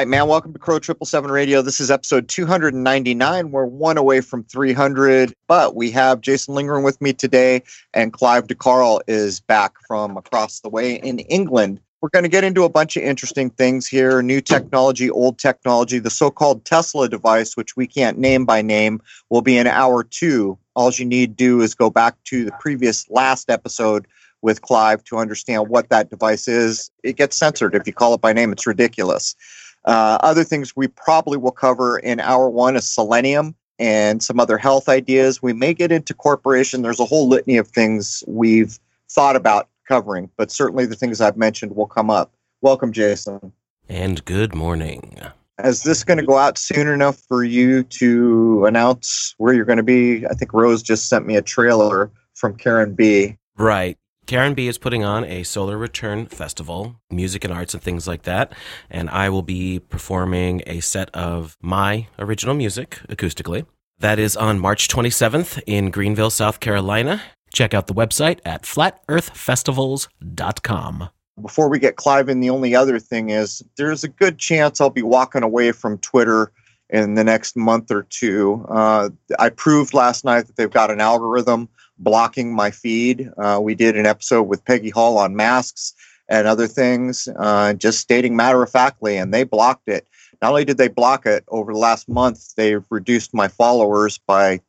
right, man. Welcome to Crow Triple Seven Radio. This is episode 299. We're one away from 300, but we have Jason Lingering with me today, and Clive de Carle is back from across the way in England. We're going to get into a bunch of interesting things here new technology, old technology. The so called Tesla device, which we can't name by name, will be in hour two. All you need to do is go back to the previous last episode with Clive to understand what that device is. It gets censored if you call it by name, it's ridiculous. Uh, other things we probably will cover in hour one is selenium and some other health ideas. We may get into corporation. There's a whole litany of things we've thought about covering, but certainly the things I've mentioned will come up. Welcome, Jason. And good morning. Is this going to go out soon enough for you to announce where you're going to be? I think Rose just sent me a trailer from Karen B. Right. Karen B is putting on a Solar Return Festival, music and arts and things like that. And I will be performing a set of my original music acoustically. That is on March 27th in Greenville, South Carolina. Check out the website at flatearthfestivals.com. Before we get Clive in, the only other thing is there's a good chance I'll be walking away from Twitter in the next month or two. Uh, I proved last night that they've got an algorithm blocking my feed. Uh, we did an episode with Peggy Hall on masks and other things, uh, just stating matter of factly, and they blocked it. Not only did they block it over the last month, they've reduced my followers by,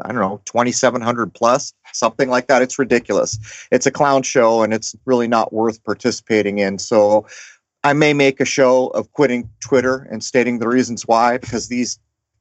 I don't know, 2,700 plus, something like that. It's ridiculous. It's a clown show, and it's really not worth participating in. So I may make a show of quitting Twitter and stating the reasons why, because these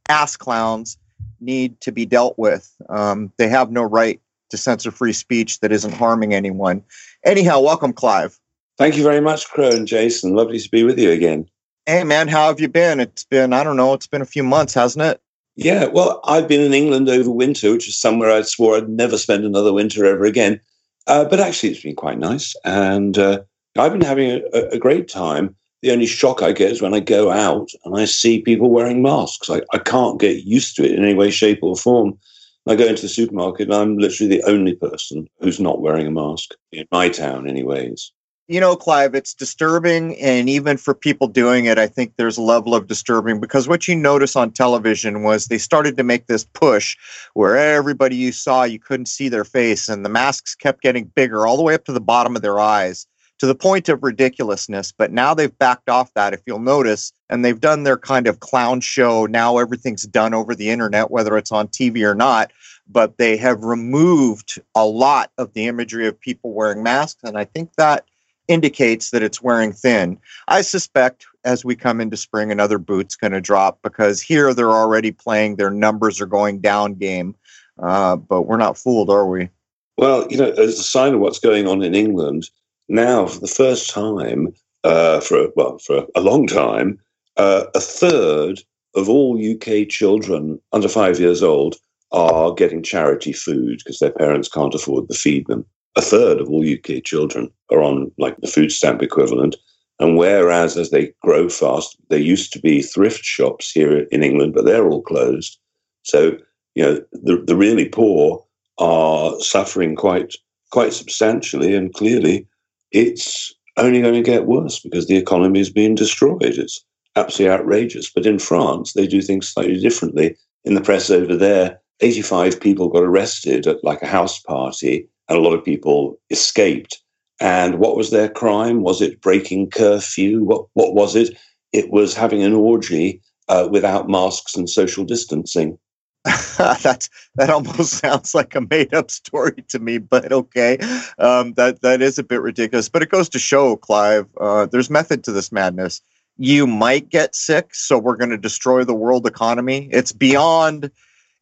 ass clowns need to be dealt with. Um, they have no right to censor free speech that isn't harming anyone. Anyhow, welcome, Clive. Thank you very much, Crow and Jason. Lovely to be with you again. Hey, man, how have you been? It's been, I don't know, it's been a few months, hasn't it? Yeah, well, I've been in England over winter, which is somewhere I swore I'd never spend another winter ever again. Uh, but actually, it's been quite nice. And uh, I've been having a, a, great time. The only shock I get is when I go out and I see people wearing masks. I, I can't get used to it in any way, shape, or form. I go into the supermarket and I'm literally the only person who's not wearing a mask in my town, anyways. You know, Clive, it's disturbing. And even for people doing it, I think there's a level of disturbing because what you notice on television was they started to make this push where everybody you saw, you couldn't see their face, and the masks kept getting bigger all the way up to the bottom of their eyes to the point of ridiculousness. But now they've backed off that, if you'll notice, and they've done their kind of clown show. Now everything's done over the internet, whether it's on TV or not. But they have removed a lot of the imagery of people wearing masks. And I think that indicates that it's wearing thin. I suspect as we come into spring, another boot's going to drop because here they're already playing their numbers are going down game. Uh, but we're not fooled, are we? Well, you know, as a sign of what's going on in England, now for the first time uh, for well for a long time, uh, a third of all UK children under five years old are getting charity food because their parents can't afford to feed them. A third of all UK children are on like the food stamp equivalent. And whereas as they grow fast, there used to be thrift shops here in England, but they're all closed. So, you know, the, the really poor are suffering quite quite substantially and clearly it's only going to get worse because the economy is being destroyed. It's absolutely outrageous. But in France, they do things slightly differently. In the press over there, 85 people got arrested at like a house party, and a lot of people escaped. And what was their crime? Was it breaking curfew? What, what was it? It was having an orgy uh, without masks and social distancing. That's that almost sounds like a made up story to me, but okay. Um, that that is a bit ridiculous, but it goes to show, Clive. Uh, there's method to this madness. You might get sick, so we're going to destroy the world economy. It's beyond,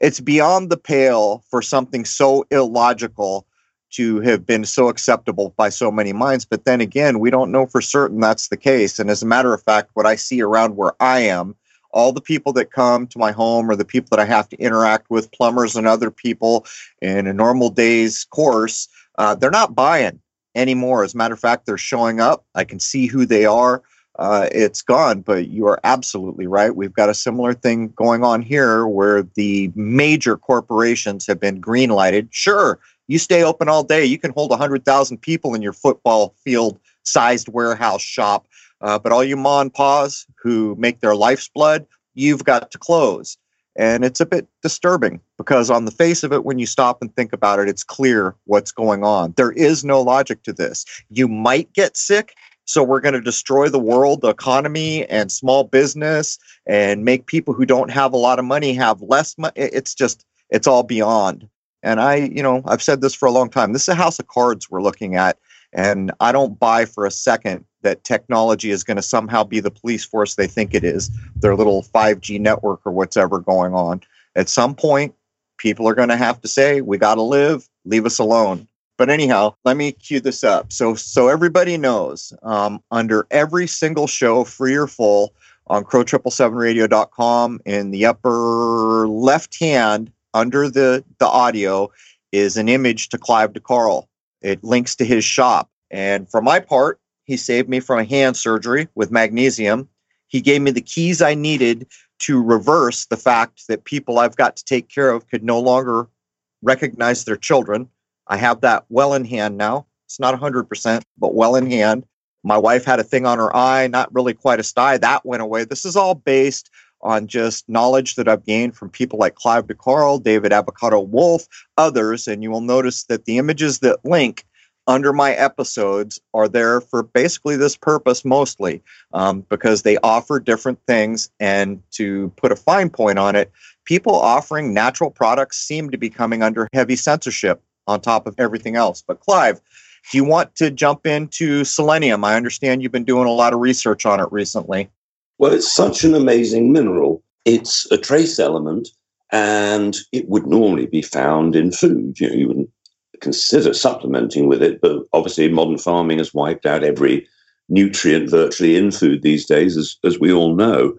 it's beyond the pale for something so illogical to have been so acceptable by so many minds. But then again, we don't know for certain that's the case. And as a matter of fact, what I see around where I am all the people that come to my home or the people that I have to interact with, plumbers and other people in a normal day's course, uh, they're not buying anymore. As a matter of fact, they're showing up. I can see who they are. Uh, it's gone, but you are absolutely right. We've got a similar thing going on here where the major corporations have been green lighted. Sure, You stay open all day, you can hold 100,000 people in your football field sized warehouse shop. Uh, but all you ma and pa's who make their life's blood, you've got to close. And it's a bit disturbing because, on the face of it, when you stop and think about it, it's clear what's going on. There is no logic to this. You might get sick, so we're going to destroy the world, the economy, and small business, and make people who don't have a lot of money have less money. It's just, it's all beyond. And I, you know, I've said this for a long time. This is a house of cards we're looking at. And I don't buy for a second that technology is going to somehow be the police force they think it is, their little 5G network or whatever going on. At some point, people are going to have to say, we got to live, leave us alone. But anyhow, let me cue this up. So, so everybody knows um, under every single show, free or full, on crow777radio.com in the upper left hand under the, the audio is an image to Clive de Carle. It links to his shop. And for my part, he saved me from a hand surgery with magnesium. He gave me the keys I needed to reverse the fact that people I've got to take care of could no longer recognize their children. I have that well in hand now. It's not 100%, but well in hand. My wife had a thing on her eye, not really quite a sty. That went away. This is all based on just knowledge that I've gained from people like Clive de Carle, David Avocado Wolfe, others. And you will notice that the images that link under my episodes are there for basically this purpose mostly um, because they offer different things. And to put a fine point on it, people offering natural products seem to be coming under heavy censorship on top of everything else. But, Clive, do you want to jump into selenium? I understand you've been doing a lot of research on it recently. Well, it's such an amazing mineral. It's a trace element and it would normally be found in food. You know, you wouldn't consider supplementing with it, but obviously modern farming has wiped out every nutrient virtually in food these days, as, as we all know.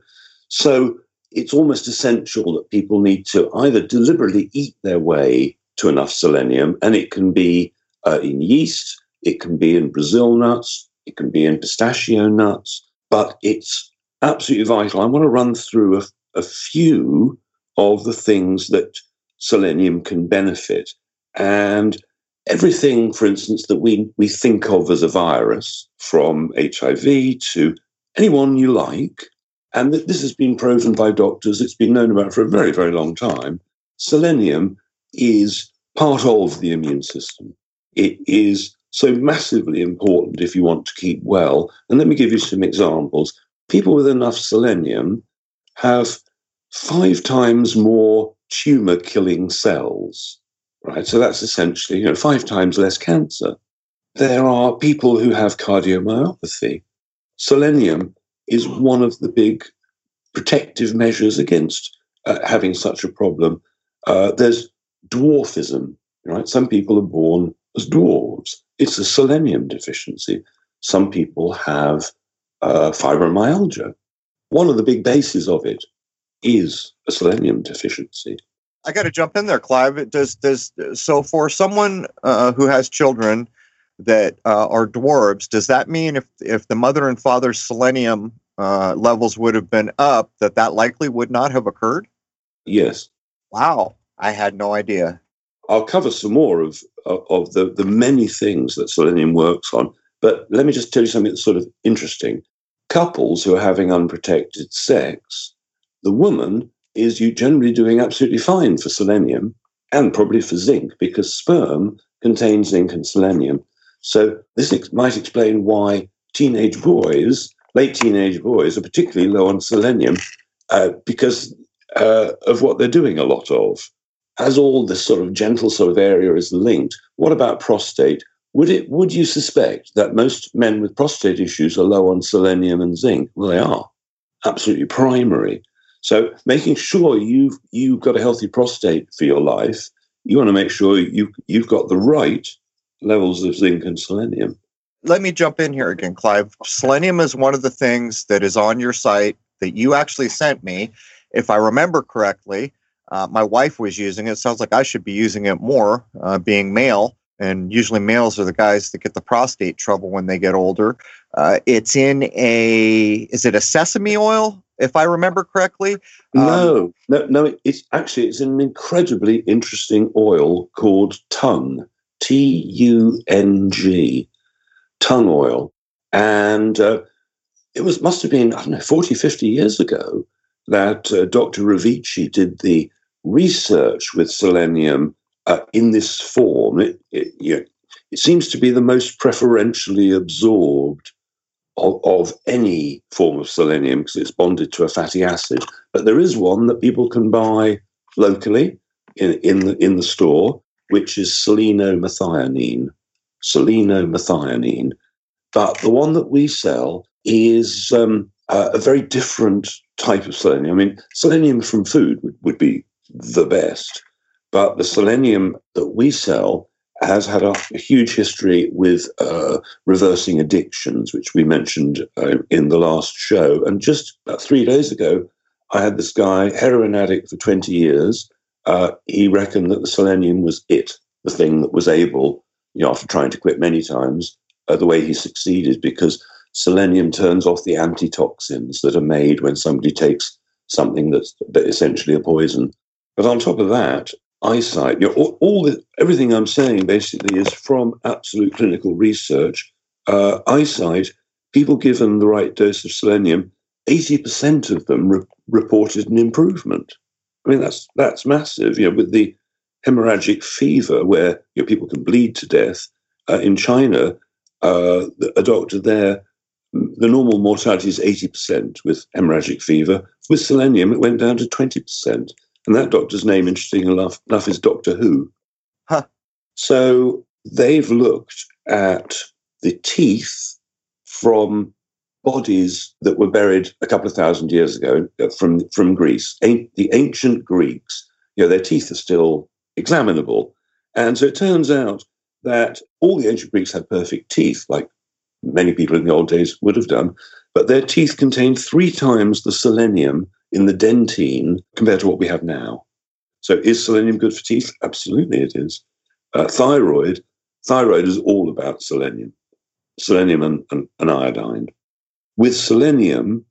So it's almost essential that people need to either deliberately eat their way to enough selenium, and it can be uh, in yeast, it can be in Brazil nuts, it can be in pistachio nuts, but it's absolutely vital. I want to run through a, a few of the things that selenium can benefit. And everything, for instance, that we, we think of as a virus, from HIV to anyone you like, and that this has been proven by doctors, it's been known about for a very, very long time. Selenium is part of the immune system. It is so massively important if you want to keep well. And let me give you some examples. People with enough selenium have five times more tumor killing cells right? So that's essentially you know, five times less cancer. There are people who have cardiomyopathy. Selenium is one of the big protective measures against uh, having such a problem. Uh, there's dwarfism, right? Some people are born as dwarves. It's a selenium deficiency. Some people have uh, fibromyalgia. One of the big bases of it is a selenium deficiency. I got to jump in there, Clive. Does does so for someone uh, who has children that uh, are dwarves? Does that mean if if the mother and father's selenium uh, levels would have been up, that that likely would not have occurred? Yes. Wow, I had no idea. I'll cover some more of of the the many things that selenium works on, but let me just tell you something that's sort of interesting. Couples who are having unprotected sex, the woman is you're generally doing absolutely fine for selenium and probably for zinc because sperm contains zinc and selenium. So this ex- might explain why teenage boys, late teenage boys, are particularly low on selenium uh, because uh, of what they're doing a lot of. As all this sort of gentle sort of area is linked, what about prostate? Would it? Would you suspect that most men with prostate issues are low on selenium and zinc? Well, they are absolutely primary. So making sure you've you've got a healthy prostate for your life, you want to make sure you you've got the right levels of zinc and selenium. Let me jump in here again, Clive. Selenium is one of the things that is on your site that you actually sent me. If I remember correctly, uh, my wife was using it. Sounds like I should be using it more, uh, being male. And usually males are the guys that get the prostate trouble when they get older. Uh, it's in a, is it a sesame oil? If I remember correctly. Um, no, no, no. It's actually it's an incredibly interesting oil called tung. T U N G, tung oil. And uh, it was must have been, I don't know, 40, 50 years ago that uh, Dr. Revici did the research with selenium uh, in this form. It, it, it seems to be the most preferentially absorbed of, of any form of selenium because it's bonded to a fatty acid. But there is one that people can buy locally in, in, the, in the store, which is selenomethionine. Selenomethionine. But the one that we sell is um, a, a very different type of selenium. I mean, selenium from food would, would be the best, but the selenium that we sell has had a, a huge history with uh, reversing addictions, which we mentioned uh, in the last show. And just three days ago, I had this guy, heroin addict for 20 years. Uh, he reckoned that the selenium was it, the thing that was able, you know, after trying to quit many times, uh, the way he succeeded, because selenium turns off the antitoxins that are made when somebody takes something that's essentially a poison. But on top of that, eyesight, you know, all, all the, everything I'm saying basically is from absolute clinical research. Uh, eyesight, people given the right dose of selenium, 80% of them re- reported an improvement. I mean, that's that's massive. You know, with the hemorrhagic fever, where you know, people can bleed to death uh, in China, uh, a doctor there, the normal mortality is 80% with hemorrhagic fever. With selenium, it went down to 20%. And that doctor's name, interesting enough, enough is Doctor Who. Huh. So they've looked at the teeth from bodies that were buried a couple of thousand years ago uh, from, from Greece. The ancient Greeks, you know, their teeth are still examinable. And so it turns out that all the ancient Greeks had perfect teeth, like many people in the old days would have done, but their teeth contained three times the selenium in the dentine compared to what we have now. So is selenium good for teeth? Absolutely, it is. Uh, thyroid, thyroid is all about selenium, selenium and, and, and iodine. With selenium,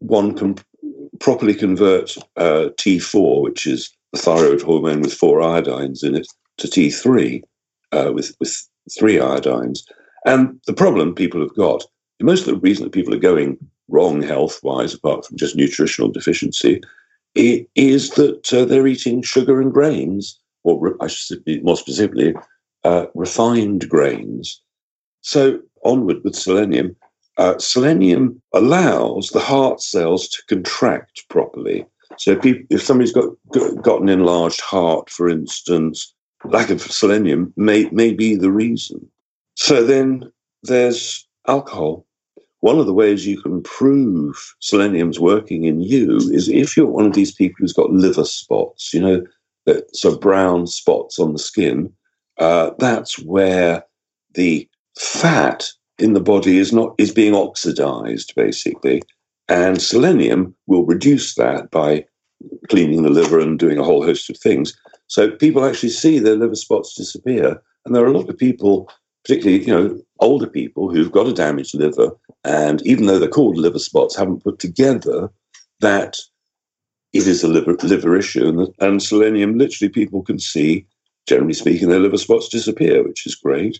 one can properly convert uh, T4, which is the thyroid hormone with four iodines in it, to T3 uh, with, with three iodines. And the problem people have got, most of the reason that people are going wrong health wise, apart from just nutritional deficiency, is that uh, they're eating sugar and grains, or I should be more specifically, uh, refined grains. So, onward with selenium. Uh, selenium allows the heart cells to contract properly. So, if, if somebody's got, got an enlarged heart, for instance, lack of selenium may, may be the reason. So, then there's alcohol one of the ways you can prove selenium's working in you is if you're one of these people who's got liver spots, you know, that of brown spots on the skin, uh, that's where the fat in the body is not is being oxidized basically, and selenium will reduce that by cleaning the liver and doing a whole host of things. So people actually see their liver spots disappear, and there are a lot of people particularly you know older people who've got a damaged liver, and even though they're called liver spots, haven't put together that it is a liver, liver issue, and, and selenium literally people can see. Generally speaking, their liver spots disappear, which is great.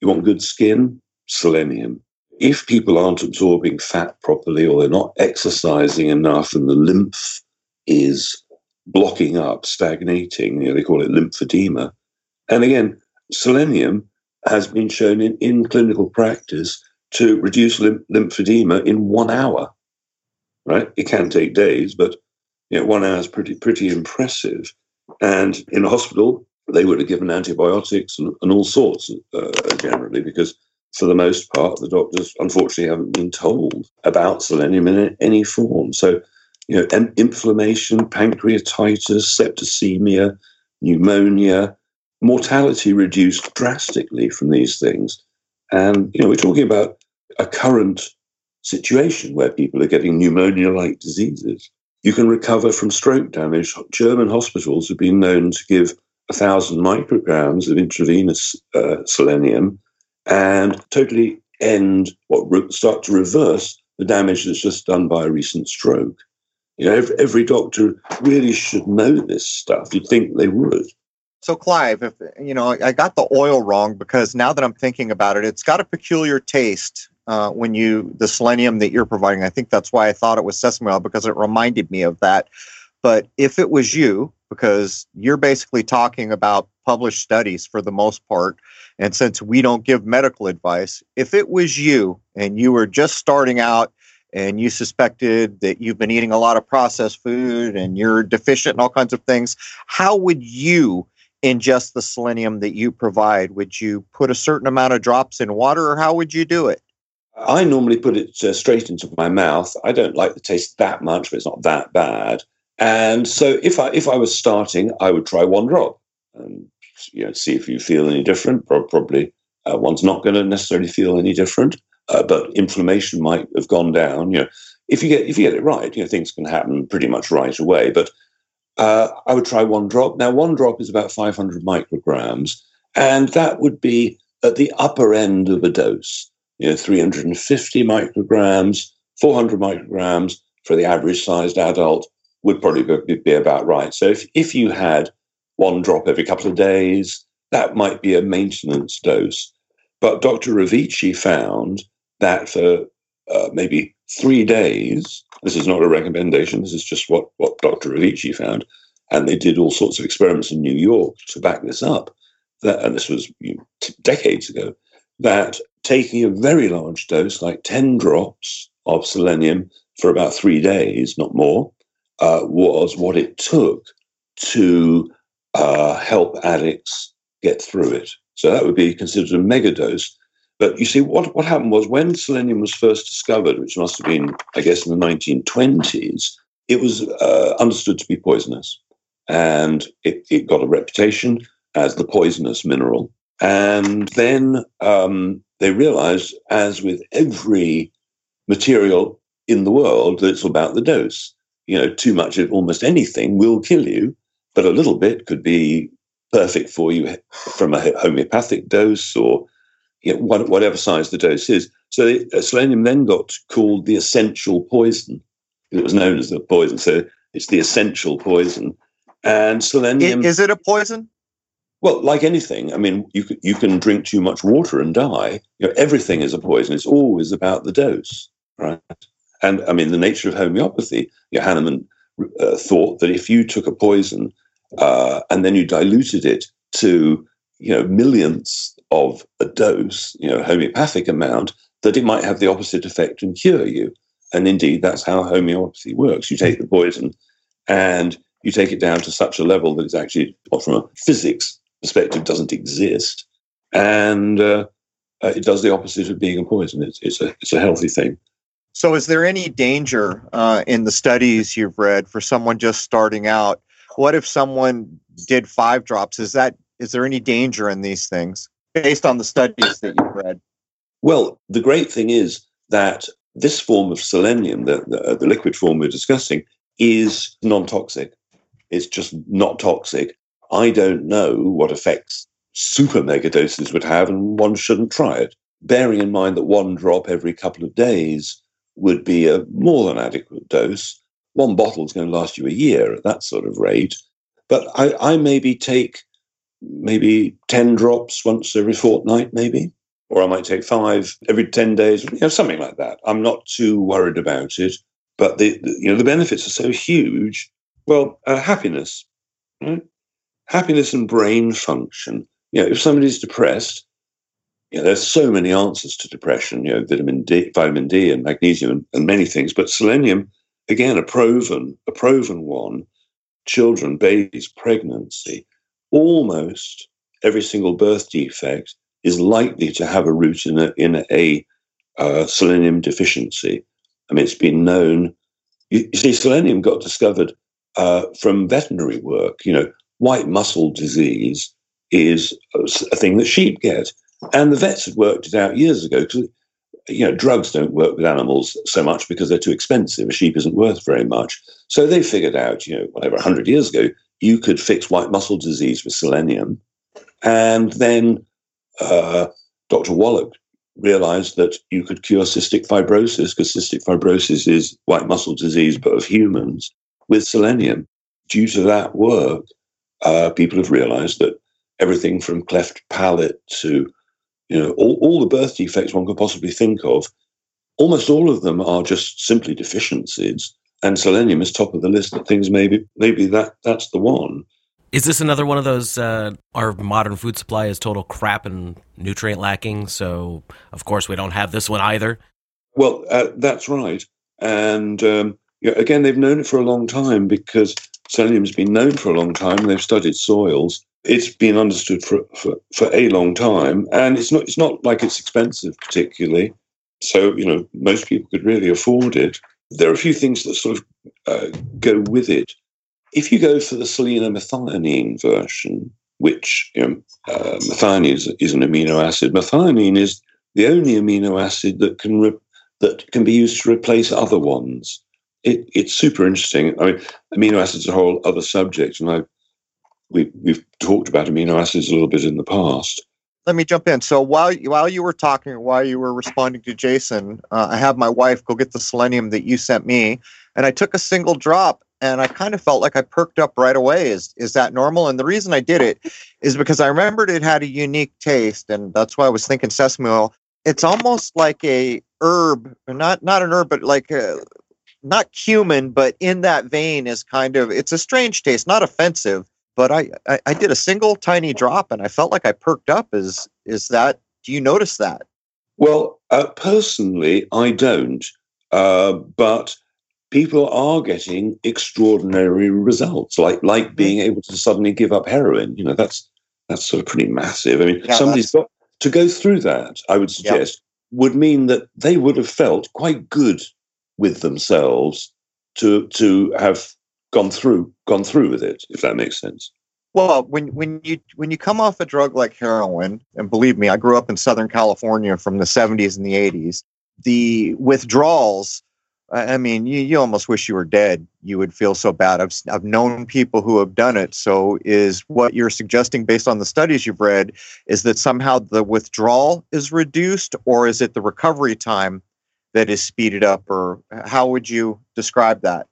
You want good skin, selenium. If people aren't absorbing fat properly or they're not exercising enough and the lymph is blocking up, stagnating, you know, they call it lymphedema. And again, selenium has been shown in, in clinical practice to reduce lymph- lymphedema in one hour. Right? It can take days, but you know, one hour is pretty pretty impressive. And in a hospital, they would have given antibiotics and, and all sorts uh, generally because for the most part, the doctors unfortunately haven't been told about selenium in any form. So, you know, inflammation, pancreatitis, septicemia, pneumonia, mortality reduced drastically from these things. And, you know, we're talking about a current situation where people are getting pneumonia like diseases. You can recover from stroke damage. German hospitals have been known to give a thousand micrograms of intravenous uh, selenium and totally end what start to reverse the damage that's just done by a recent stroke. You know, every, every doctor really should know this stuff. You'd think they would. So, Clive, if you know, I got the oil wrong because now that I'm thinking about it, it's got a peculiar taste uh, when you the selenium that you're providing. I think that's why I thought it was sesame oil because it reminded me of that. But if it was you, because you're basically talking about published studies for the most part, and since we don't give medical advice, if it was you and you were just starting out and you suspected that you've been eating a lot of processed food and you're deficient in all kinds of things, how would you ingest the selenium that you provide? Would you put a certain amount of drops in water or how would you do it? I normally put it uh, straight into my mouth. I don't like the taste that much, but it's not that bad. And so if I if I was starting, I would try one drop and you know see if you feel any different. Probably uh, one's not going to necessarily feel any different, uh, but inflammation might have gone down. You know, if you get if you get it right, you know things can happen pretty much right away. But uh, I would try one drop. Now, one drop is about 500 micrograms, and that would be at the upper end of a dose. You know, 350 micrograms, 400 micrograms for the average sized adult would probably be about right. So if, if you had one drop every couple of days, that might be a maintenance dose. But Dr. Revici found that for uh, maybe three days, this is not a recommendation, this is just what, what Dr. Revici found. And they did all sorts of experiments in New York to back this up. That, and this was you know, t- decades ago, that taking a very large dose, like 10 drops of selenium for about three days, not more, uh, was what it took to uh, help addicts get through it. So that would be considered a megadose. But you see, what, what happened was when selenium was first discovered, which must have been, I guess, in the 1920s, it was uh, understood to be poisonous. And it, it got a reputation as the poisonous mineral. And then um, they realized, as with every material in the world, that it's about the dose. You know, too much of almost anything will kill you, but a little bit could be perfect for you from a homeopathic dose or you know, whatever size the dose is. So the, uh, selenium then got called the essential poison. It was known as the poison. So it's the essential poison. And selenium. Is it a poison? Well, like anything, I mean, you can, you can drink too much water and die. You know, everything is a poison. It's always about the dose, right? And I mean, the nature of homeopathy, you know, Hahnemann uh, thought that if you took a poison uh, and then you diluted it to, you know, millionths of a dose, you know, homeopathic amount, that it might have the opposite effect and cure you. And indeed, that's how homeopathy works. You take the poison and you take it down to such a level that it's actually, from a physics perspective doesn't exist, and uh, uh, it does the opposite of being a poison. It's, it's a it's a healthy thing. So, is there any danger uh, in the studies you've read for someone just starting out? What if someone did five drops? Is that is there any danger in these things based on the studies that you've read? Well, the great thing is that this form of selenium, the, the, the liquid form we're discussing, is non toxic. It's just not toxic. I don't know what effects super megadoses would have, and one shouldn't try it. Bearing in mind that one drop every couple of days would be a more than adequate dose. One bottle is going to last you a year at that sort of rate. But I, I maybe take maybe 10 drops once every fortnight, maybe, or I might take five every 10 days, you know, something like that. I'm not too worried about it. But the, the you know the benefits are so huge. Well, uh, happiness, right? happiness and brain function. You know, if somebody's depressed, you know, there's so many answers to depression. You know, vitamin D, vitamin D, and magnesium, and, and many things. But selenium, again, a proven, a proven one. Children, babies, pregnancy, almost every single birth defect is likely to have a root in a in a uh, selenium deficiency. I mean, it's been known. You, you see, selenium got discovered uh, from veterinary work. You know, white muscle disease is a thing that sheep get. And the vets had worked it out years ago because, you know, drugs don't work with animals so much because they're too expensive. A sheep isn't worth very much. So they figured out, you know, whatever, 100 years ago, you could fix white muscle disease with selenium. And then uh, Dr. Wallach realized that you could cure cystic fibrosis because cystic fibrosis is white muscle disease, but of humans, with selenium. Due to that work, uh, people have realized that everything from cleft palate to you know all, all the birth defects one could possibly think of almost all of them are just simply deficiencies and selenium is top of the list of things maybe maybe that that's the one. Is this another one of those uh, our modern food supply is total crap and nutrient lacking so of course we don't have this one either? Well uh, that's right. And um, you know, again they've known it for a long time because selenium's been known for a long time. They've studied soils. It's been understood for, for, for a long time. And it's not it's not like it's expensive particularly. So you know most people could really afford it there are a few things that sort of uh, go with it. If you go for the selenomethionine version which you know, uh, methionine is, is, an amino acid methionine is the only amino acid that can re- that can be used to replace other ones. It, it's super interesting. I mean amino acids are a whole other subject and i we, we've talked about amino acids a little bit in the past. Let me jump in. So while while you were talking, while you were responding to Jason, uh, I have my wife go get the selenium that you sent me, and I took a single drop, and I kind of felt like I perked up right away. Is is that normal? And the reason I did it is because I remembered it had a unique taste, and that's why I was thinking sesame oil. It's almost like a herb, not not an herb, but like a, not cumin, but in that vein is kind of it's a strange taste, not offensive, but I, I, I did a single tiny drop and I felt like I perked up. Is is that? Do you notice that? Well, uh, personally, I don't. Uh, but people are getting extraordinary results, like like being able to suddenly give up heroin. You know, that's that's sort of pretty massive. I mean, yeah, somebody's got to go through that. I would suggest would mean that they would have felt quite good with themselves to to have gone through gone through with it, if that makes sense. Well, when when you when you come off a drug like heroin, and believe me, I grew up in Southern California from the 70s and the 80s. The withdrawals, I mean, you, you almost wish you were dead. You would feel so bad. I've I've known people who have done it. So, is what you're suggesting, based on the studies you've read, is that somehow the withdrawal is reduced, or is it the recovery time that is speeded up, or how would you describe that?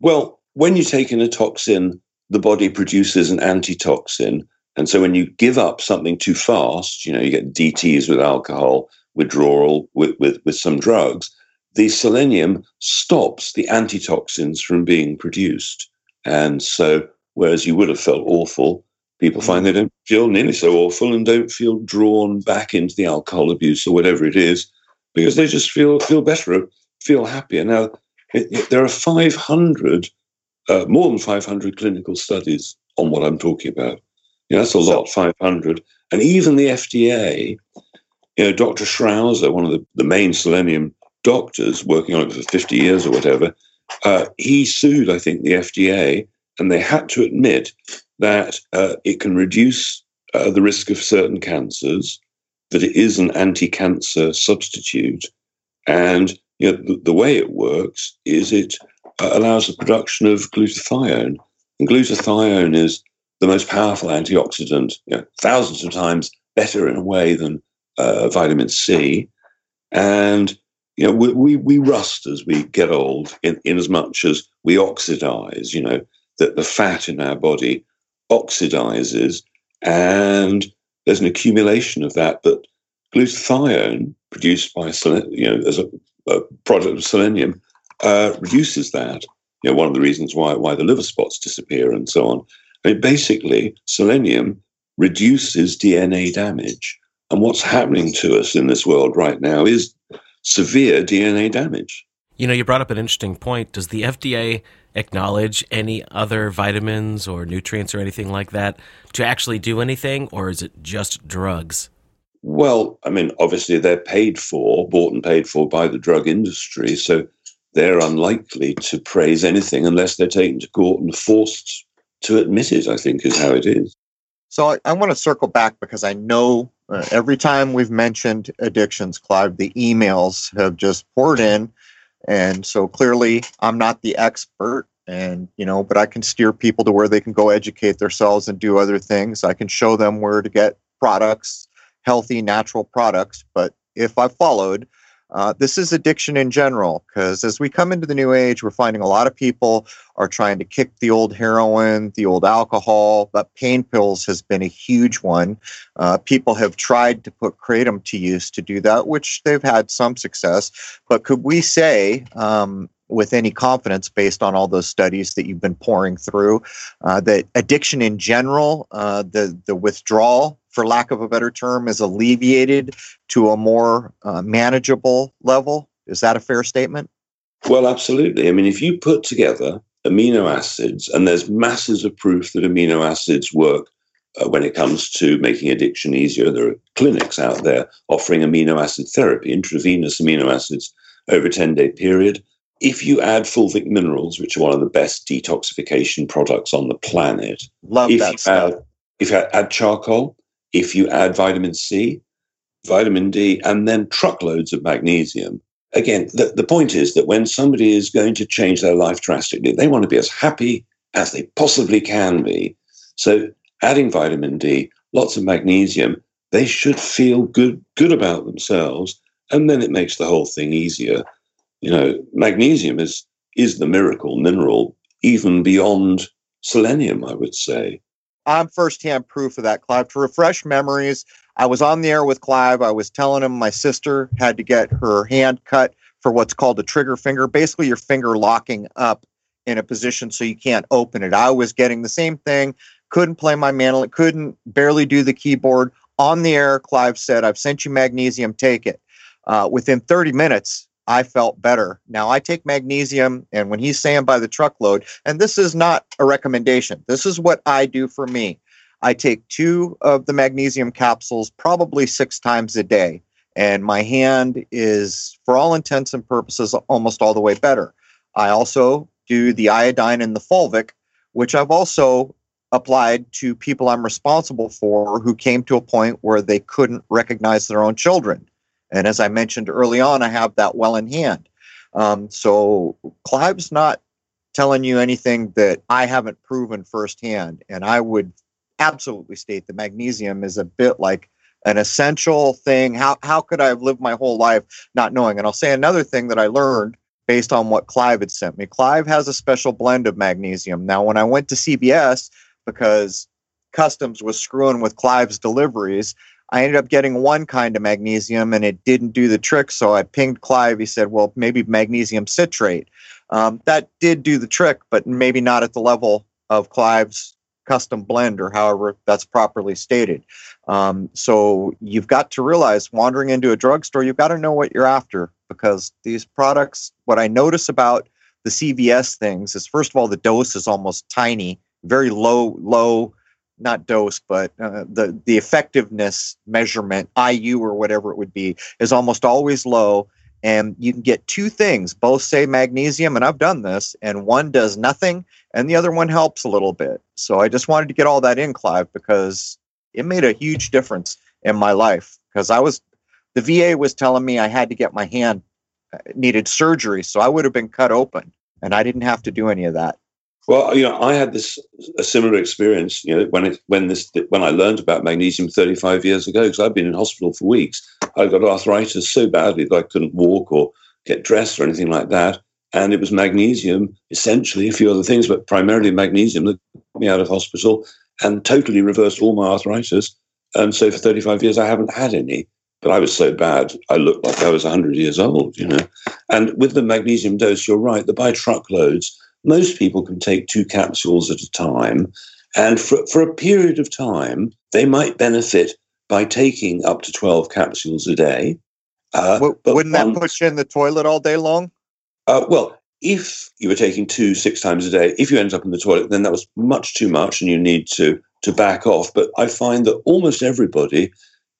Well, when you take in a toxin, the body produces an antitoxin. And so when you give up something too fast, you know, you get DTs with alcohol, withdrawal with, with, with some drugs, the selenium stops the antitoxins from being produced. And so, whereas you would have felt awful, people find they don't feel nearly so awful and don't feel drawn back into the alcohol abuse or whatever it is because they just feel feel better, feel happier. Now, it, it, there are 500 uh, more than 500 clinical studies on what I'm talking about. You know, that's a lot, 500. And even the FDA, you know, Dr. Schrauzer, one of the, the main selenium doctors working on it for 50 years or whatever, uh, he sued, I think, the FDA, and they had to admit that uh, it can reduce uh, the risk of certain cancers, that it is an anti cancer substitute. And you know, the, the way it works is it allows the production of glutathione. And glutathione is the most powerful antioxidant, you know, thousands of times better in a way than uh, vitamin C. And you know, we, we, we rust as we get old in, in as much as we oxidize, you know, that the fat in our body oxidizes and there's an accumulation of that. But glutathione produced by, you know, as a, a product of selenium uh, reduces that. You know, one of the reasons why why the liver spots disappear and so on. I mean, basically, selenium reduces DNA damage, and what's happening to us in this world right now is severe DNA damage. You know, you brought up an interesting point. Does the FDA acknowledge any other vitamins or nutrients or anything like that to actually do anything, or is it just drugs? Well, I mean, obviously they're paid for, bought and paid for by the drug industry. So they're unlikely to praise anything unless they're taken to court and forced to admit it, I think, is how it is. So I, I want to circle back because I know uh, every time we've mentioned addictions, Clive, the emails have just poured in. And so clearly I'm not the expert and you know but i can steer people to where they can go educate themselves and do other things i can show them where to get products healthy natural products but if i followed Uh, this is addiction in general, because as we come into the new age, we're finding a lot of people are trying to kick the old heroin, the old alcohol, but pain pills has been a huge one. Uh, people have tried to put kratom to use to do that, which they've had some success. But could we say, um, with any confidence based on all those studies that you've been pouring through uh, that addiction in general uh, the the withdrawal for lack of a better term is alleviated to a more uh, manageable level? Is that a fair statement? Well absolutely. I mean if you put together amino acids and there's masses of proof that amino acids work uh, when it comes to making addiction easier there are clinics out there offering amino acid therapy intravenous amino acids over a 10 day period. If you add fulvic minerals, which are one of the best detoxification products on the planet, love if that you stuff. Add, if you add charcoal, if you add vitamin C, vitamin D, and then truckloads of magnesium. Again, the, the point is that when somebody is going to change their life drastically, they want to be as happy as they possibly can be. So, adding vitamin D, lots of magnesium, they should feel good good about themselves, and then it makes the whole thing easier you know, magnesium is is the miracle mineral, even beyond selenium, I would say. I'm firsthand proof of that, Clive. To refresh memories, I was on the air with Clive. I was telling him my sister had to get her hand cut for what's called a trigger finger, basically your finger locking up in a position so you can't open it. I was getting the same thing, couldn't play my mandolin, couldn't barely do the keyboard. On the air, Clive said, I've sent you magnesium, take it. Uh, within 30 minutes, I felt better. Now I take magnesium, and when he's saying by the truckload, and this is not a recommendation, this is what I do for me. I take two of the magnesium capsules probably six times a day, and my hand is, for all intents and purposes, almost all the way better. I also do the iodine and the fulvic, which I've also applied to people I'm responsible for who came to a point where they couldn't recognize their own children. And as I mentioned early on, I have that well in hand. Um, so Clive's not telling you anything that I haven't proven firsthand. And I would absolutely state that magnesium is a bit like an essential thing. How, how could I have lived my whole life not knowing? And I'll say another thing that I learned based on what Clive had sent me. Clive has a special blend of magnesium. Now, when I went to CVS, because Customs was screwing with Clive's deliveries, I ended up getting one kind of magnesium and it didn't do the trick. So I pinged Clive. He said, well, maybe magnesium citrate. Um, that did do the trick, but maybe not at the level of Clive's custom blend or however that's properly stated. Um, so you've got to realize wandering into a drugstore, you've got to know what you're after because these products, what I notice about the CVS things is first of all, the dose is almost tiny, very low, low not dose, but uh, the the effectiveness measurement, IU or whatever it would be, is almost always low. And you can get two things. Both say magnesium, and I've done this, and one does nothing, and the other one helps a little bit. So I just wanted to get all that in, Clive, because it made a huge difference in my life. Because I was, the VA was telling me I had to get my hand uh, needed surgery, so I would have been cut open, and I didn't have to do any of that. Well, you know, I had this a similar experience. You know, when it when this when I learned about magnesium 35 years ago, because I've been in hospital for weeks. I got arthritis so badly that I couldn't walk or get dressed or anything like that. And it was magnesium, essentially, a few other things, but primarily magnesium that got me out of hospital and totally reversed all my arthritis. And so for 35 years, I haven't had any. But I was so bad, I looked like I was 100 years old, you know. And with the magnesium dose, you're right, the by truckloads most people can take two capsules at a time. And for, for a period of time, they might benefit by taking up to 12 capsules a day. Uh, w- wouldn't that put you in the toilet all day long? Uh, well, if you were taking two six times a day, if you end up in the toilet, then that was much too much and you need to, to back off. But I find that almost everybody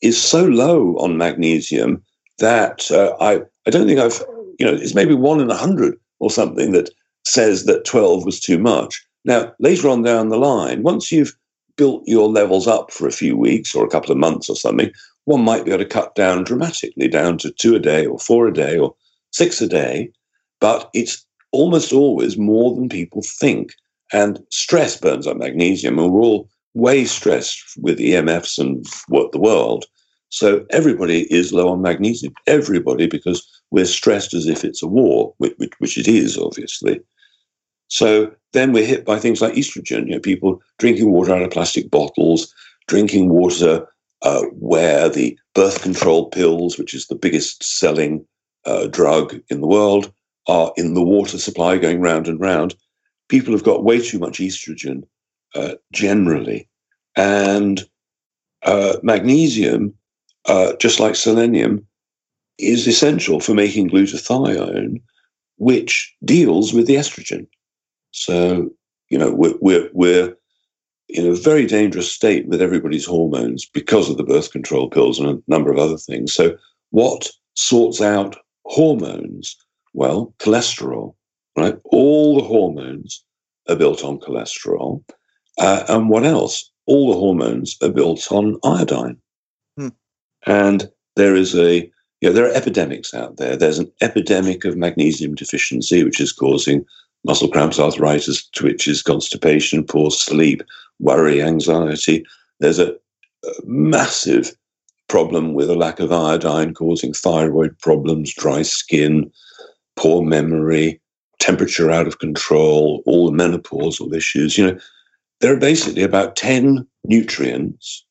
is so low on magnesium that uh, I, I don't think I've, you know, it's maybe one in a hundred or something that says that 12 was too much. Now, later on down the line, once you've built your levels up for a few weeks or a couple of months or something, one might be able to cut down dramatically down to two a day or four a day or six a day. But it's almost always more than people think. And stress burns up magnesium, and we're all way stressed with EMFs and what the world. So everybody is low on magnesium. Everybody, because we're stressed as if it's a war, which, which it is, obviously. So then we're hit by things like estrogen. You know, people drinking water out of plastic bottles, drinking water uh, where the birth control pills, which is the biggest selling uh, drug in the world, are in the water supply going round and round. People have got way too much estrogen uh, generally. And uh, magnesium, uh, just like selenium, is essential for making glutathione, which deals with the estrogen. So, you know, we're, we're, we're in a very dangerous state with everybody's hormones because of the birth control pills and a number of other things. So, what sorts out hormones? Well, cholesterol, right? All the hormones are built on cholesterol. Uh, and what else? All the hormones are built on iodine. Hmm. And there is a, you know, there are epidemics out there. There's an epidemic of magnesium deficiency, which is causing muscle cramps, arthritis, twitches, constipation, poor sleep, worry, anxiety. There's a, a massive problem with a lack of iodine causing thyroid problems, dry skin, poor memory, temperature out of control, all the menopausal issues. You know, there are basically about 10 nutrients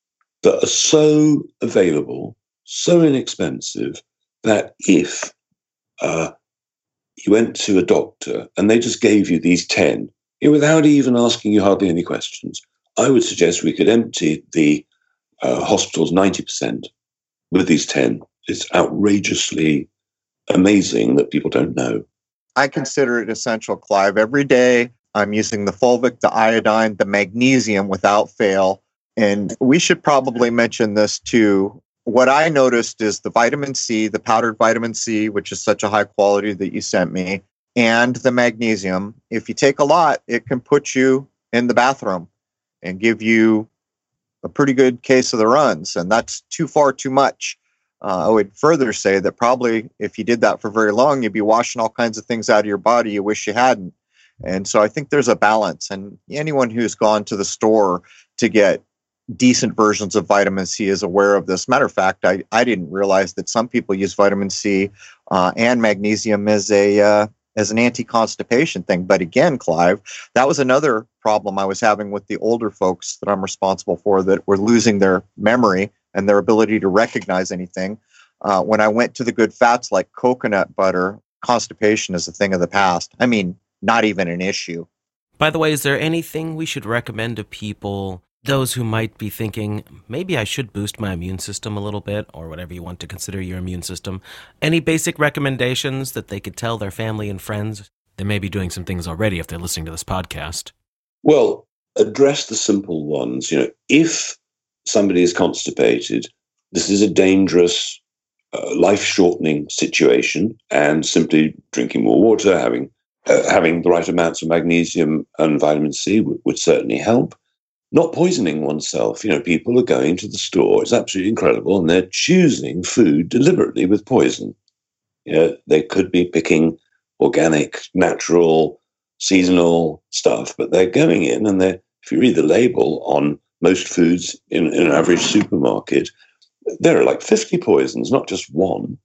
that are so available, so inexpensive, that if uh, you went to a doctor and they just gave you these 10 without even asking you hardly any questions, I would suggest we could empty the uh, hospitals 90% with these 10. It's outrageously amazing that people don't know. I consider it essential, Clive. Every day I'm using the fulvic, the iodine, the magnesium without fail. And we should probably mention this too what I noticed is the vitamin C, the powdered vitamin C, which is such a high quality that you sent me, and the magnesium. If you take a lot, it can put you in the bathroom and give you a pretty good case of the runs. And that's too far too much. Uh, I would further say that probably if you did that for very long, you'd be washing all kinds of things out of your body you wish you hadn't. And so I think there's a balance. And anyone who's gone to the store to get decent versions of vitamin C is aware of this. Matter of fact, I, I didn't realize that some people use vitamin C uh, and magnesium as a uh, as an anti-constipation thing. But again, Clive, that was another problem I was having with the older folks that I'm responsible for that were losing their memory and their ability to recognize anything. Uh, when I went to the good fats like coconut butter, constipation is a thing of the past. I mean, not even an issue. By the way, is there anything we should recommend to people those who might be thinking, maybe I should boost my immune system a little bit, or whatever you want to consider your immune system, any basic recommendations that they could tell their family and friends? They may be doing some things already if they're listening to this podcast. Well, address the simple ones. You know, if somebody is constipated, this is a dangerous, uh, life shortening situation, and simply drinking more water, having uh, having the right amounts of magnesium and vitamin C w- would certainly help not poisoning oneself. You know, people are going to the store, it's absolutely incredible, and they're choosing food deliberately with poison. You know, they could be picking organic, natural, seasonal stuff, but they're going in and they're, if you read the label on most foods in, in an average supermarket, there are like 50 poisons, not just one.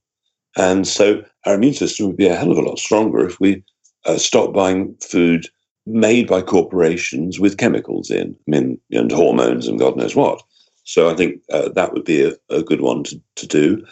And so our immune system would be a hell of a lot stronger if we uh, stopped buying food made by corporations with chemicals in, I mean, and hormones and God knows what. So I think uh, that would be a, a, good one to, to do.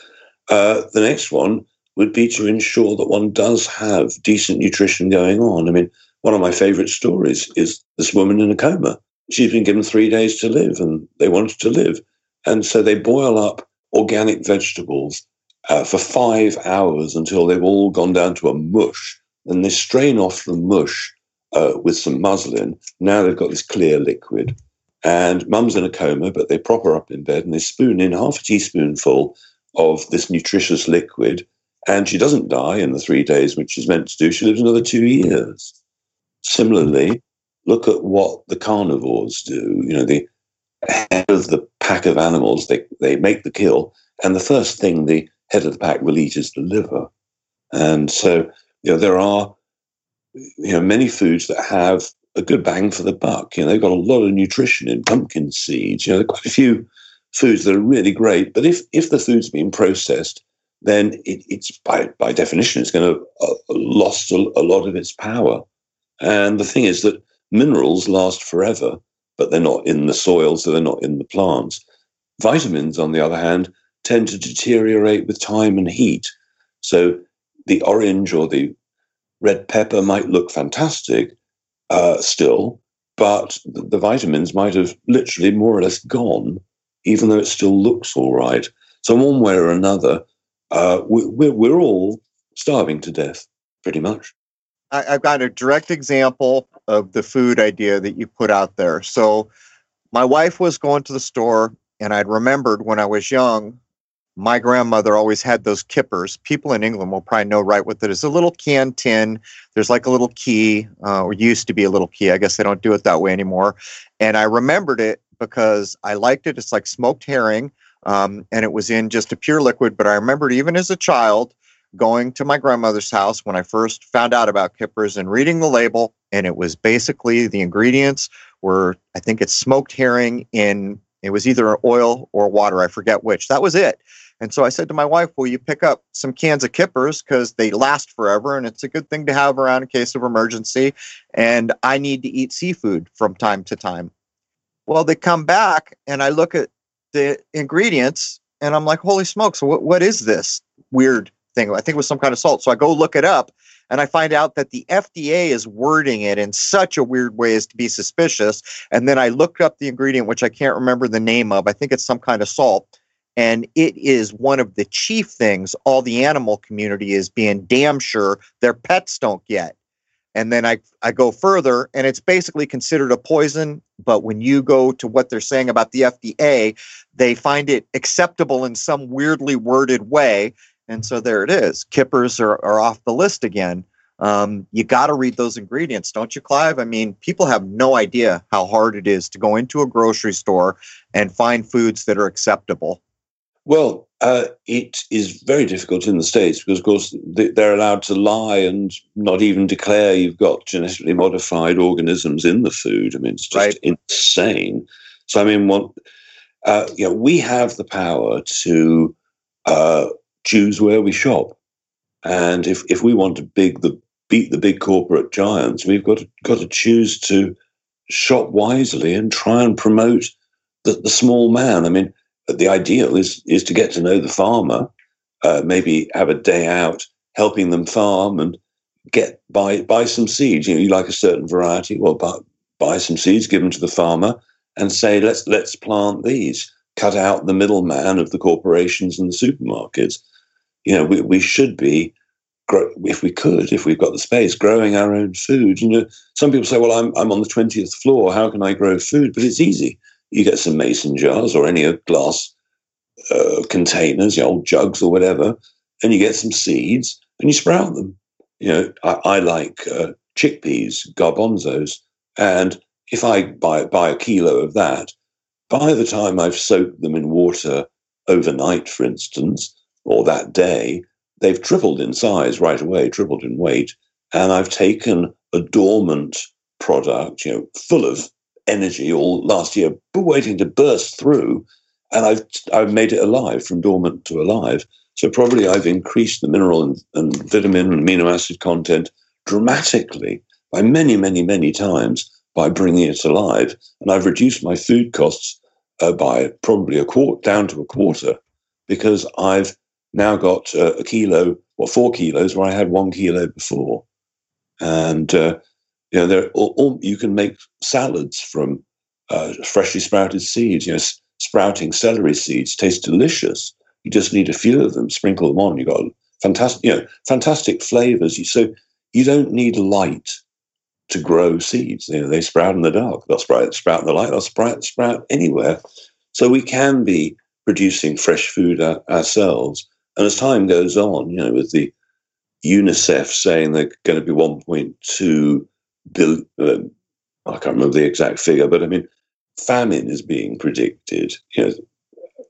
Uh, the next one would be to ensure that one does have decent nutrition going on. I mean, one of my favorite stories is this woman in a coma. She's been given three days to live and they wanted to live. And so they boil up organic vegetables uh, for five hours until they've all gone down to a mush. And they strain off the mush uh, with some muslin. Now they've got this clear liquid. And mum's in a coma, but they prop her up in bed and they spoon in half a teaspoonful of this nutritious liquid. And she doesn't die in the three days which she's meant to do. She lives another two years. Similarly, look at what the carnivores do. You know, the head of the pack of animals, they, they make the kill. And the first thing the head of the pack will eat is the liver. And so, you know, there are you know, many foods that have a good bang for the buck. You know, they've got a lot of nutrition in pumpkin seeds. You know, quite a few foods that are really great. But if if the food's been processed, then it, it's by by definition it's going to uh, lost a, a lot of its power. And the thing is that minerals last forever, but they're not in the soil, so they're not in the plants. Vitamins, on the other hand, tend to deteriorate with time and heat. So the orange or the red pepper might look fantastic uh, still, but the, the vitamins might have literally more or less gone, even though it still looks all right. So, one way or another, uh, we, we're, we're all starving to death, pretty much. I, have got a direct example of the food idea that you put out there. So, my wife was going to the store, and I'd remembered when I was young my grandmother always had those kippers. People in England will probably know right what that is. A little can tin. There's like a little key, uh, or used to be a little key. I guess they don't do it that way anymore. And I remembered it because I liked it. It's like smoked herring, um, and it was in just a pure liquid. But I remembered even as a child going to my grandmother's house when I first found out about kippers and reading the label, and it was basically the ingredients were I think it's smoked herring in it was either oil or water. I forget which. That was it. And so I said to my wife, Will you pick up some cans of kippers because they last forever and it's a good thing to have around in case of emergency. And I need to eat seafood from time to time. Well, they come back and I look at the ingredients and I'm like, Holy smokes, what, what is this weird thing? I think it was some kind of salt. So I go look it up and I find out that the FDA is wording it in such a weird way as to be suspicious. And then I looked up the ingredient, which I can't remember the name of. I think it's some kind of salt. And it is one of the chief things all the animal community is being damn sure their pets don't get. And then I, I go further, and it's basically considered a poison. But when you go to what they're saying about the FDA, they find it acceptable in some weirdly worded way. And so there it is. Kippers are, are off the list again. Um, you got to read those ingredients, don't you, Clive? I mean, people have no idea how hard it is to go into a grocery store and find foods that are acceptable. Well, uh, it is very difficult in the States because, of course, they're allowed to lie and not even declare you've got genetically modified organisms in the food. I mean, it's just right. insane. So, I mean, what, uh, you know, we have the power to uh, choose where we shop. And if, if we want to big the, beat the big corporate giants, we've got to, got to choose to shop wisely and try and promote the, the small man. I mean, the ideal is is to get to know the farmer, uh, maybe have a day out helping them farm and get buy buy some seeds. You know, you like a certain variety, well, buy, buy some seeds, give them to the farmer, and say let's let's plant these. Cut out the middleman of the corporations and the supermarkets. You know, we, we should be if we could, if we've got the space, growing our own food. You know, some people say, "Well, I'm I'm on the twentieth floor. How can I grow food?" But it's easy you get some mason jars or any glass uh, containers, you know, old jugs or whatever, and you get some seeds and you sprout them. You know, I, I like uh, chickpeas, garbanzos, and if I buy buy a kilo of that, by the time I've soaked them in water overnight, for instance, or that day, they've tripled in size right away, tripled in weight, and I've taken a dormant product, you know, full of energy all last year, but waiting to burst through, and I've I've made it alive from dormant to alive. So probably I've increased the mineral and, and vitamin and amino acid content dramatically by many, many, many times by bringing it alive, and I've reduced my food costs uh, by probably a quarter down to a quarter because I've now got uh, a kilo or four kilos where I had one kilo before, and uh, you know, there all, all, you can make salads from uh, freshly sprouted seeds. You know, s- sprouting celery seeds taste delicious. You just need a few of them, sprinkle them on. You got fantastic, you know, fantastic flavors. So you don't need light to grow seeds. You know, they sprout in the dark. They'll sprout, sprout in the light. They'll sprout, sprout anywhere. So we can be producing fresh food ourselves. And as time goes on, you know, with the UNICEF saying they're going to be 1.2 the, uh, I can't remember the exact figure, but I mean, famine is being predicted. You know,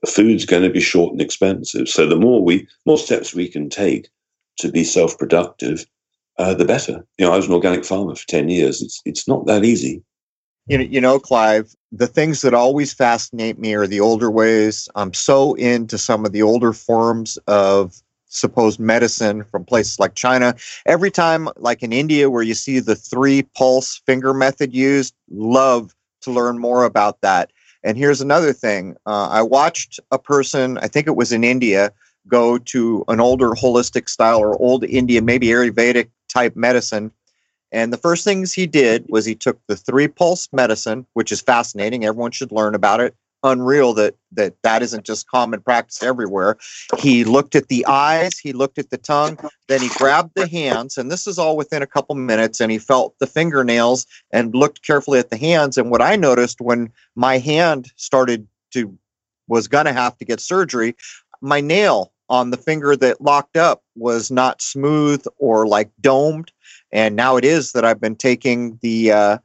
food's going to be short and expensive. So the more we, more steps we can take to be self-productive, uh, the better. You know, I was an organic farmer for ten years. It's it's not that easy. You know, you know, Clive, the things that always fascinate me are the older ways. I'm so into some of the older forms of supposed medicine from places like China. Every time, like in India, where you see the three pulse finger method used, love to learn more about that. And here's another thing uh, I watched a person, I think it was in India, go to an older holistic style or old Indian, maybe Ayurvedic type medicine. And the first things he did was he took the three pulse medicine, which is fascinating. Everyone should learn about it unreal that that that isn't just common practice everywhere. He looked at the eyes, he looked at the tongue, then he grabbed the hands, and this is all within a couple minutes, and he felt the fingernails and looked carefully at the hands. And what I noticed when my hand started to was gonna have to get surgery, my nail on the finger that locked up was not smooth or like domed. And now it is that I've been taking the uh,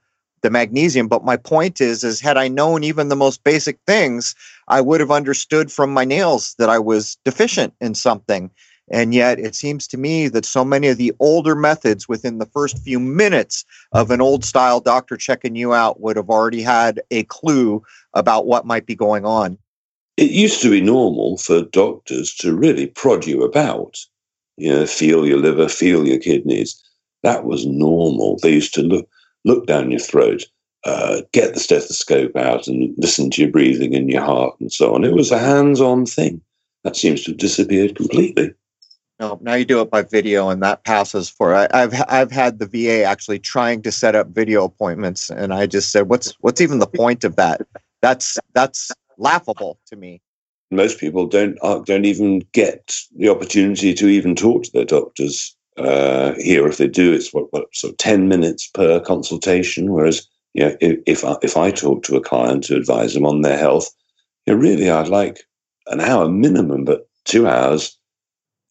the magnesium. But my point is, is had I known even the most basic things, I would have understood from my nails that I was deficient in something. And yet, it seems to me that so many of the older methods within the first few minutes of an old style doctor checking you out would have already had a clue about what might be going on. It used to be normal for doctors to really prod you about, you know, feel your liver, feel your kidneys. That was normal. They used to look look down your throat, uh, get the stethoscope out and listen to your breathing and your heart and so on. It was a hands on thing. That seems to have disappeared completely. No, now you do it by video, and that passes for. I, have I've had the VA actually trying to set up video appointments, and I just said, "What's what's even the point of that? That's that's laughable to me." Most people don't uh, don't even get the opportunity to even talk to their doctors uh, here. If they do, it's what, what sort of ten minutes per consultation. Whereas, you know, if if I, if I talk to a client to advise them on their health, you know, really, I'd like an hour minimum, but two hours.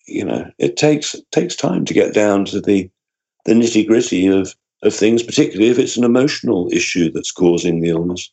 You know, it takes takes time to get down to the the nitty gritty of of things, particularly if it's an emotional issue that's causing the illness.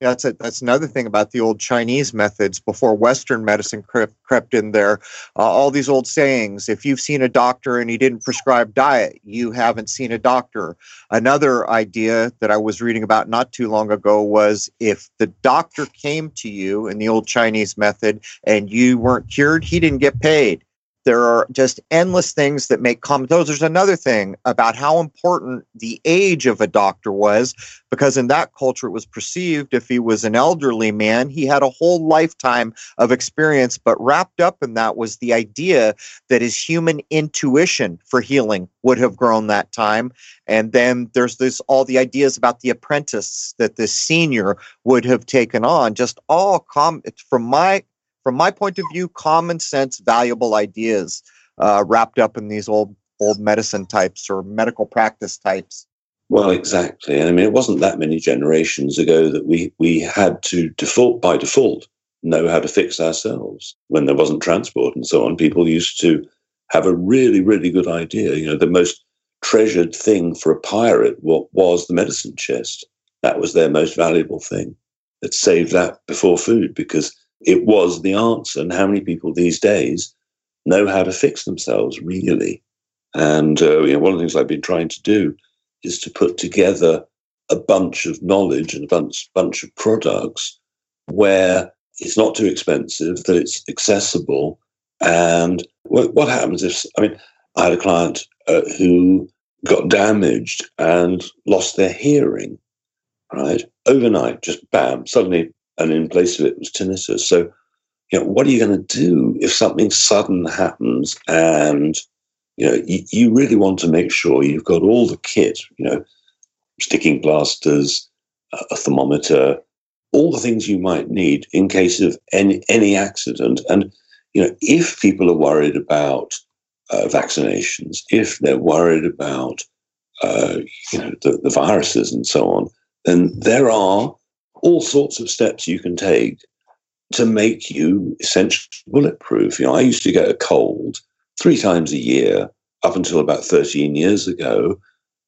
That's a, that's another thing about the old Chinese methods before Western medicine crept, crept in there. Uh, all these old sayings: if you've seen a doctor and he didn't prescribe diet, you haven't seen a doctor. Another idea that I was reading about not too long ago was if the doctor came to you in the old Chinese method and you weren't cured, he didn't get paid there are just endless things that make. Oh, there's another thing about how important the age of a doctor was, because in that culture it was perceived if he was an elderly man, he had a whole lifetime of experience. But wrapped up in that was the idea that his human intuition for healing would have grown that time. And then there's this all the ideas about the apprentice that the senior would have taken on, just all come from my from my point of view, common sense, valuable ideas uh, wrapped up in these old old medicine types or medical practice types. Well, exactly. I mean, it wasn't that many generations ago that we we had to default by default know how to fix ourselves when there wasn't transport and so on. People used to have a really, really good idea. You know, the most treasured thing for a pirate what was the medicine chest. That was their most valuable thing. That saved that before food because it was the answer. And how many people these days know how to fix themselves really? And uh, you know, one of the things I've been trying to do is to put together a bunch of knowledge and a bunch bunch of products where it's not too expensive, that it's accessible. And what, what happens if I mean I had a client uh, who got damaged and lost their hearing, right overnight, just bam, suddenly and in place of it was tinnitus. So, you know, what are you going to do if something sudden happens and you know you, you really want to make sure you've got all the kit, you know, sticking plasters, a thermometer, all the things you might need in case of any any accident. And you know, if people are worried about uh, vaccinations, if they're worried about uh, you know the, the viruses and so on, then there are all sorts of steps you can take to make you essentially bulletproof. You know, I used to get a cold three times a year up until about 13 years ago.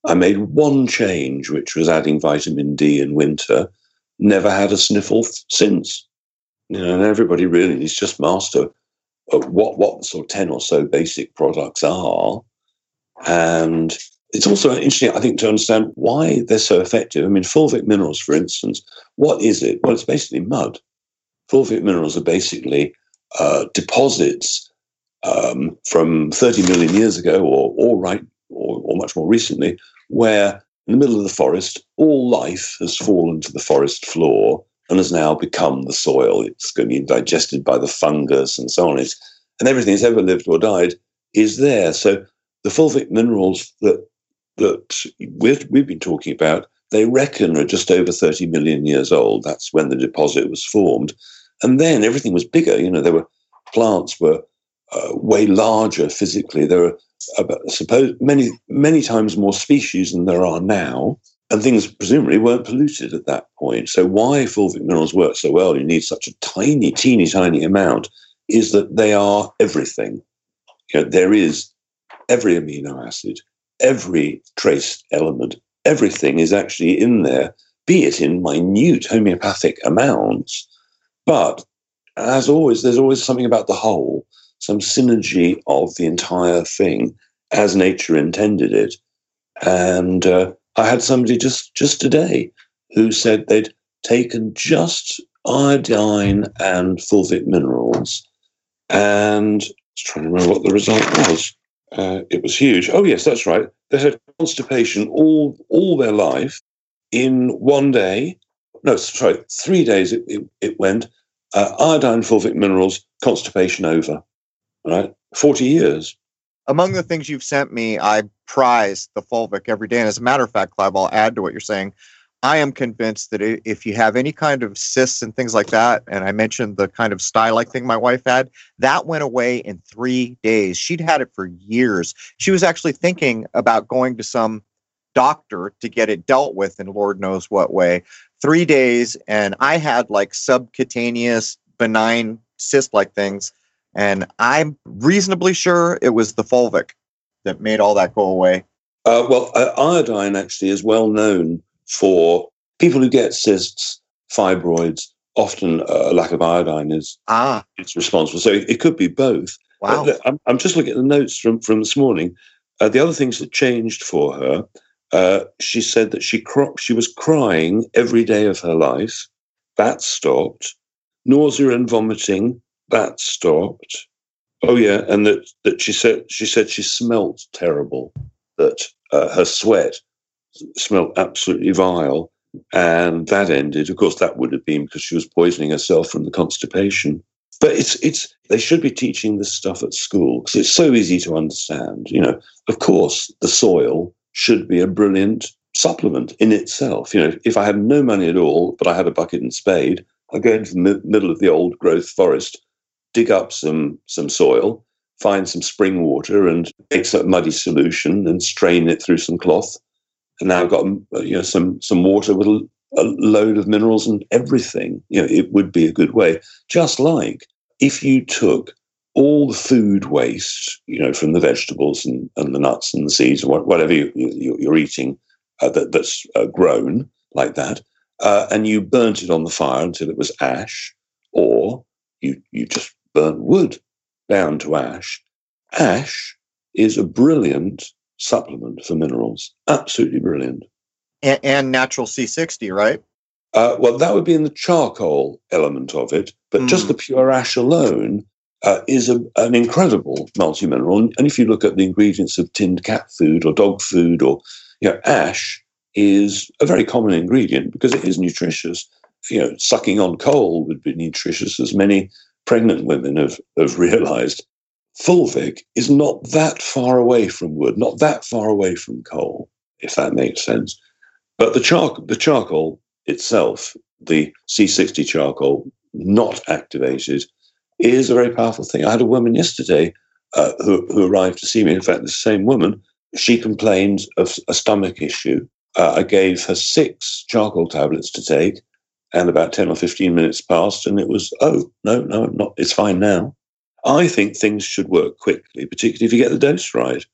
I made one change, which was adding vitamin D in winter. Never had a sniffle since. You know, and everybody really needs just master what what sort of 10 or so basic products are and it's also interesting, I think, to understand why they're so effective. I mean, fulvic minerals, for instance, what is it? Well, it's basically mud. Fulvic minerals are basically uh, deposits um, from 30 million years ago, or, or right, or, or much more recently, where in the middle of the forest, all life has fallen to the forest floor and has now become the soil. It's going to be digested by the fungus and so on. It's, and everything that's ever lived or died is there. So the fulvic minerals that that we've, we've been talking about, they reckon are just over 30 million years old. That's when the deposit was formed. And then everything was bigger. You know, there were plants were uh, way larger physically. There were about, suppose many many times more species than there are now, and things presumably weren't polluted at that point. So why fulvic minerals work so well? You need such a tiny, teeny, tiny amount. Is that they are everything. You know, there is every amino acid, every trace element, everything is actually in there, be it in minute homeopathic amounts. But as always, there's always something about the whole, some synergy of the entire thing as nature intended it. And uh, I had somebody just just today who said they'd taken just iodine and fulvic minerals, and I was trying to remember what the result was. Uh, it was huge. Oh yes, that's right. They had constipation all all their life. In one day, no, sorry, three days. It it, it went uh, iodine, fulvic minerals, constipation over. Right, forty years. Among the things you've sent me, I prize the fulvic every day. And as a matter of fact, Clive, I'll add to what you're saying. I am convinced that if you have any kind of cysts and things like that, and I mentioned the kind of sty like thing my wife had, that went away in three days. She'd had it for years. She was actually thinking about going to some doctor to get it dealt with in Lord knows what way. Three days, and I had like subcutaneous benign cyst like things. And I'm reasonably sure it was the fulvic that made all that go away. Uh, well, uh, iodine actually is well known for people who get cysts, fibroids, often uh, a lack of iodine is ah. it's responsible. So it could be both. Wow. I'm, I'm, just looking at the notes from, from this morning. Uh, the other things that changed for her, uh, she said that she cro- she was crying every day of her life. That stopped. Nausea and vomiting. That stopped. Oh yeah, and that that she said she said she smelt terrible. That uh, her sweat smelled absolutely vile. And that ended. Of course, that would have been because she was poisoning herself from the constipation. But it's it's they should be teaching this stuff at school because it's so easy to understand. You know, of course, the soil should be a brilliant supplement in itself. You know, if I had no money at all, but I had a bucket and spade, I'd go into the mi- middle of the old growth forest, dig up some some soil, find some spring water, and make some muddy solution, and strain it through some cloth, and now I've got you know some some water with a, a load of minerals and everything. You know, it would be a good way. Just like if you took all the food waste, you know, from the vegetables and, and the nuts and the seeds and whatever you, you, are eating uh, that, that's uh, grown like that, uh, and you burnt it on the fire until it was ash, or you you just burnt wood down to ash. Ash is a brilliant supplement for minerals. Absolutely brilliant. And, and natural C60, right? Uh, well, that would be in the charcoal element of it, but mm. just the pure ash alone uh, is a, an incredible multi-mineral. And if you look at the ingredients of tinned cat food or dog food, or you know, ash is a very common ingredient because it is nutritious. You know, sucking on coal would be nutritious, as many pregnant women have, have realized. Fulvic is not that far away from wood, not that far away from coal, if that makes sense. But the, char- the charcoal itself, the C60 charcoal, not activated, is a very powerful thing. I had a woman yesterday uh, who, who arrived to see me. In fact, the same woman, she complained of a stomach issue. Uh, I gave her six charcoal tablets to take, and about 10 or 15 minutes passed, and it was, oh, no, no, not, it's fine now. I think things should work quickly, particularly if you get the dose right.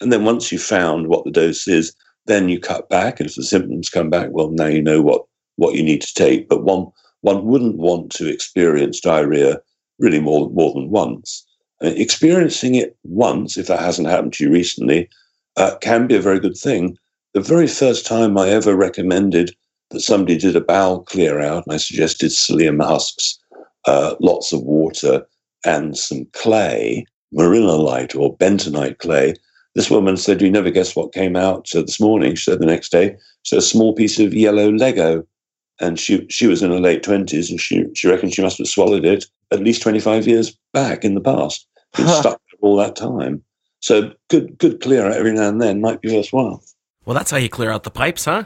And then once you've found what the dose is, then you cut back. And if the symptoms come back, well, now you know what, what you need to take. But one, one wouldn't want to experience diarrhea really more, more than once. Uh, experiencing it once, if that hasn't happened to you recently, uh, can be a very good thing. The very first time I ever recommended that somebody did a bowel clear out, and I suggested psyllium husks, uh, lots of water, and some clay, marlinolite or bentonite clay. This woman said, You never guess what came out uh, this morning. She said the next day, so a small piece of yellow Lego. And she, she was in her late 20s and she, she reckons she must have swallowed it at least 25 years back in the past. Been stuck all that time. So good, good clear out every now and then might be worthwhile. Well, that's how you clear out the pipes, huh?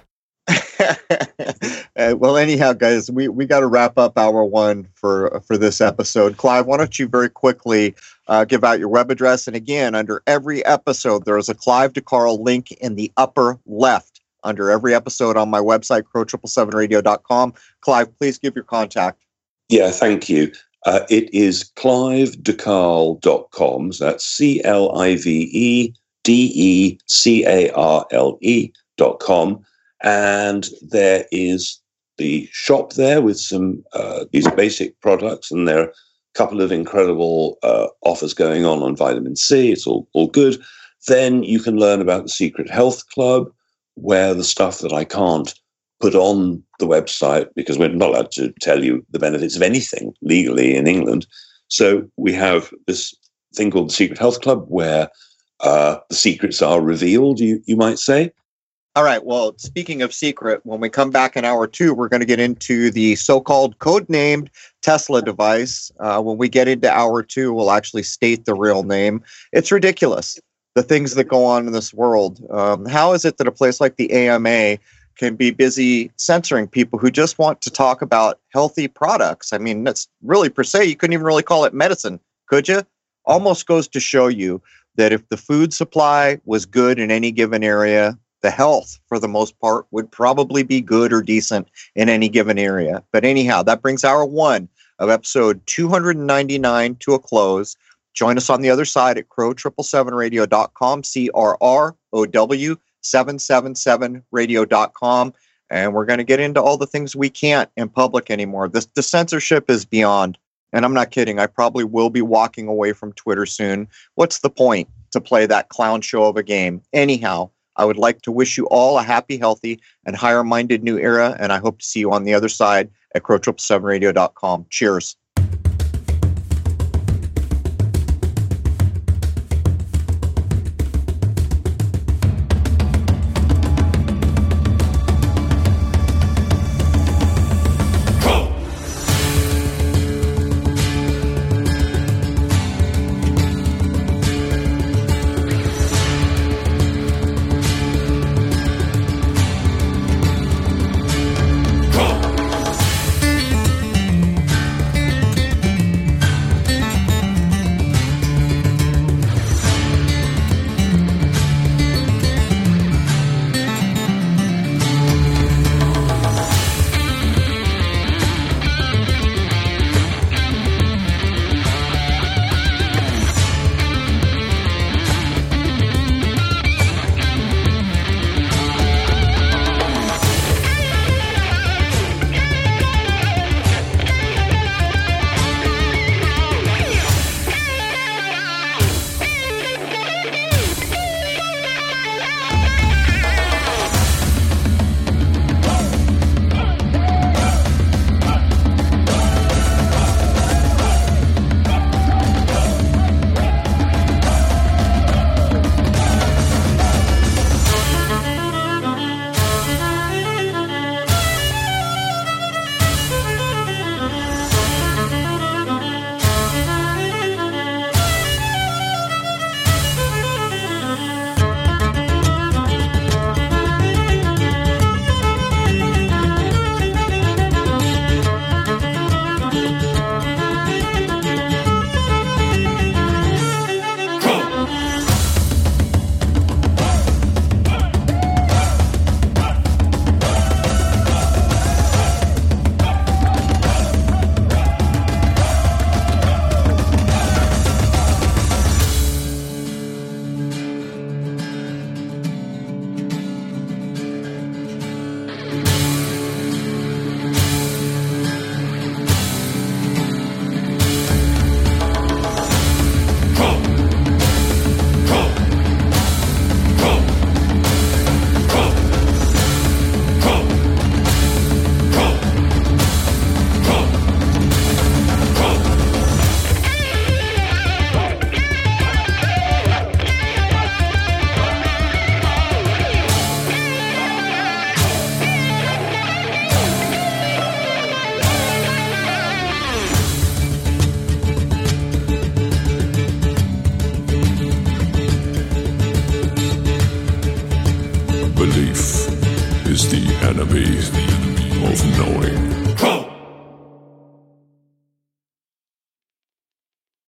uh, well, anyhow, guys, we, we got to wrap up hour one for for this episode. Clive, why don't you very quickly uh, give out your web address? And again, under every episode, there is a Clive de Carle link in the upper left under every episode on my website, crow777radio.com. Clive, please give your contact. Yeah, thank you. Uh, it is clivedecarle.com. So that's C L I V E D E C A R L E dot com. And there is the shop there with some uh, these basic products, and there are a couple of incredible uh, offers going on on vitamin C. It's all, all good. Then you can learn about the Secret Health Club, where the stuff that I can't put on the website because we're not allowed to tell you the benefits of anything legally in England. So we have this thing called the Secret Health Club where uh, the secrets are revealed, you, you might say. All right. Well, speaking of secret, when we come back in hour two, we're going to get into the so called codenamed Tesla device. Uh, when we get into hour two, we'll actually state the real name. It's ridiculous, the things that go on in this world. Um, how is it that a place like the AMA can be busy censoring people who just want to talk about healthy products? I mean, that's really per se, you couldn't even really call it medicine, could you? Almost goes to show you that if the food supply was good in any given area, the health, for the most part, would probably be good or decent in any given area. But anyhow, that brings hour one of episode 299 to a close. Join us on the other side at crow777radio.com, C R R O W 777radio.com. And we're going to get into all the things we can't in public anymore. The censorship is beyond. And I'm not kidding. I probably will be walking away from Twitter soon. What's the point to play that clown show of a game? Anyhow, I would like to wish you all a happy, healthy, and higher minded new era. And I hope to see you on the other side at crow777radio.com. Cheers.